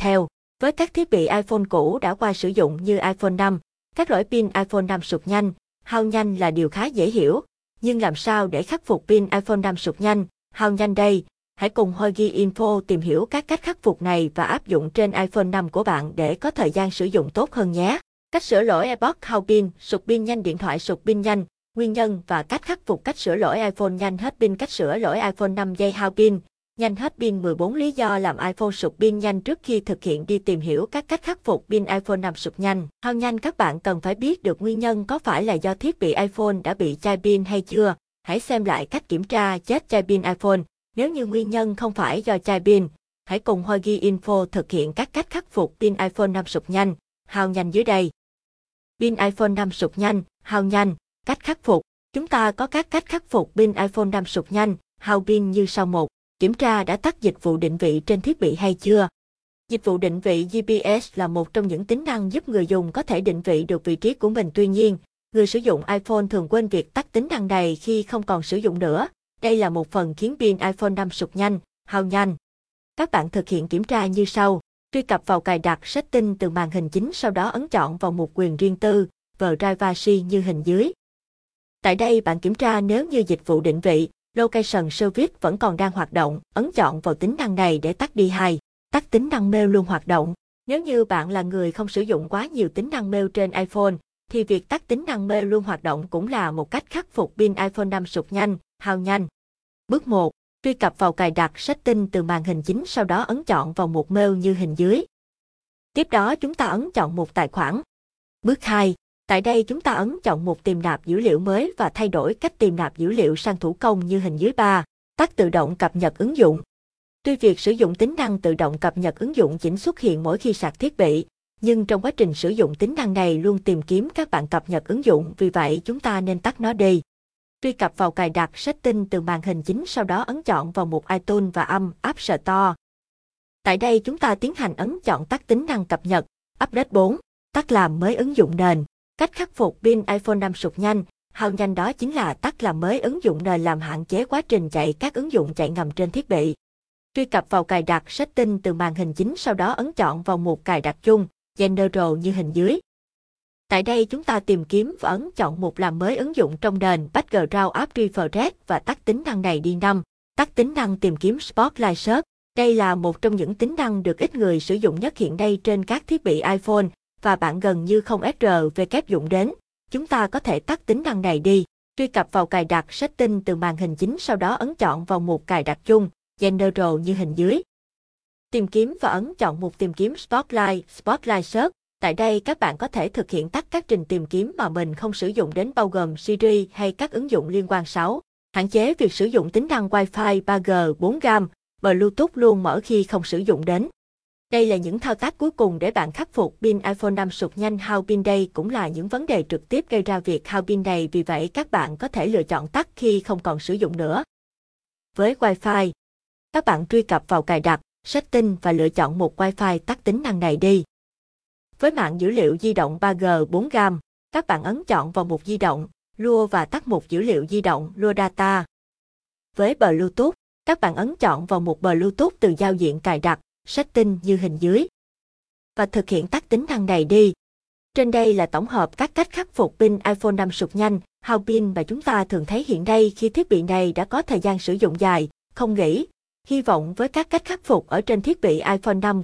theo. Với các thiết bị iPhone cũ đã qua sử dụng như iPhone 5, các lỗi pin iPhone 5 sụt nhanh, hao nhanh là điều khá dễ hiểu. Nhưng làm sao để khắc phục pin iPhone 5 sụt nhanh, hao nhanh đây? Hãy cùng Hogi Info tìm hiểu các cách khắc phục này và áp dụng trên iPhone 5 của bạn để có thời gian sử dụng tốt hơn nhé. Cách sửa lỗi AirPods hao pin, sụt pin nhanh điện thoại sụt pin nhanh, nguyên nhân và cách khắc phục cách sửa lỗi iPhone nhanh hết pin cách sửa lỗi iPhone 5 giây hao pin. Nhanh hết pin 14 lý do làm iPhone sụt pin nhanh trước khi thực hiện đi tìm hiểu các cách khắc phục pin iPhone 5 sụt nhanh. Hao nhanh các bạn cần phải biết được nguyên nhân có phải là do thiết bị iPhone đã bị chai pin hay chưa. Hãy xem lại cách kiểm tra chết chai pin iPhone. Nếu như nguyên nhân không phải do chai pin, hãy cùng Hogi Info thực hiện các cách khắc phục pin iPhone 5 sụt nhanh, hao nhanh dưới đây. Pin iPhone 5 sụt nhanh, hao nhanh, cách khắc phục. Chúng ta có các cách khắc phục pin iPhone 5 sụt nhanh, hao pin như sau một. Kiểm tra đã tắt dịch vụ định vị trên thiết bị hay chưa. Dịch vụ định vị GPS là một trong những tính năng giúp người dùng có thể định vị được vị trí của mình tuy nhiên, người sử dụng iPhone thường quên việc tắt tính năng này khi không còn sử dụng nữa. Đây là một phần khiến pin iPhone 5 sụt nhanh, hao nhanh. Các bạn thực hiện kiểm tra như sau. Truy cập vào cài đặt setting từ màn hình chính sau đó ấn chọn vào mục quyền riêng tư, privacy như hình dưới. Tại đây bạn kiểm tra nếu như dịch vụ định vị, Location Service vẫn còn đang hoạt động, ấn chọn vào tính năng này để tắt đi hai. Tắt tính năng mail luôn hoạt động. Nếu như bạn là người không sử dụng quá nhiều tính năng mail trên iPhone, thì việc tắt tính năng mail luôn hoạt động cũng là một cách khắc phục pin iPhone 5 sụt nhanh, hao nhanh. Bước 1. Truy cập vào cài đặt setting từ màn hình chính sau đó ấn chọn vào một mail như hình dưới. Tiếp đó chúng ta ấn chọn một tài khoản. Bước 2. Tại đây chúng ta ấn chọn một tìm nạp dữ liệu mới và thay đổi cách tìm nạp dữ liệu sang thủ công như hình dưới 3. Tắt tự động cập nhật ứng dụng. Tuy việc sử dụng tính năng tự động cập nhật ứng dụng chỉ xuất hiện mỗi khi sạc thiết bị, nhưng trong quá trình sử dụng tính năng này luôn tìm kiếm các bạn cập nhật ứng dụng, vì vậy chúng ta nên tắt nó đi. Truy cập vào cài đặt setting từ màn hình chính sau đó ấn chọn vào mục iTunes và âm App Store. Tại đây chúng ta tiến hành ấn chọn tắt tính năng cập nhật, Update 4, tắt làm mới ứng dụng nền. Cách khắc phục pin iPhone 5 sụt nhanh, hao nhanh đó chính là tắt làm mới ứng dụng nền làm hạn chế quá trình chạy các ứng dụng chạy ngầm trên thiết bị. Truy cập vào cài đặt setting từ màn hình chính sau đó ấn chọn vào mục cài đặt chung, General như hình dưới. Tại đây chúng ta tìm kiếm và ấn chọn mục làm mới ứng dụng trong nền Background App Refresh và tắt tính năng này đi 5. Tắt tính năng tìm kiếm Spotlight Search. Đây là một trong những tính năng được ít người sử dụng nhất hiện nay trên các thiết bị iPhone và bạn gần như không SRV dụng đến. Chúng ta có thể tắt tính năng này đi. Truy cập vào cài đặt setting từ màn hình chính sau đó ấn chọn vào mục cài đặt chung, General như hình dưới. Tìm kiếm và ấn chọn mục tìm kiếm Spotlight, Spotlight Search. Tại đây các bạn có thể thực hiện tắt các trình tìm kiếm mà mình không sử dụng đến bao gồm Siri hay các ứng dụng liên quan 6. Hạn chế việc sử dụng tính năng Wi-Fi 3G 4G, Bluetooth luôn mở khi không sử dụng đến. Đây là những thao tác cuối cùng để bạn khắc phục pin iPhone 5 sụt nhanh hao pin đây cũng là những vấn đề trực tiếp gây ra việc hao pin này vì vậy các bạn có thể lựa chọn tắt khi không còn sử dụng nữa. Với Wi-Fi, các bạn truy cập vào cài đặt, setting và lựa chọn một Wi-Fi tắt tính năng này đi. Với mạng dữ liệu di động 3G 4G, các bạn ấn chọn vào mục di động, lua và tắt mục dữ liệu di động, lua data. Với Bluetooth, các bạn ấn chọn vào mục Bluetooth từ giao diện cài đặt, sách tin như hình dưới. Và thực hiện tắt tính năng này đi. Trên đây là tổng hợp các cách khắc phục pin iPhone 5 sụt nhanh, hao pin mà chúng ta thường thấy hiện nay khi thiết bị này đã có thời gian sử dụng dài, không nghỉ. Hy vọng với các cách khắc phục ở trên thiết bị iPhone 5